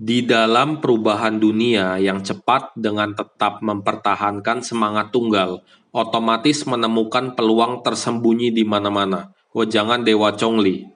Di dalam perubahan dunia yang cepat dengan tetap mempertahankan semangat tunggal, otomatis menemukan peluang tersembunyi di mana-mana. Oh, Wejangan Dewa Chongli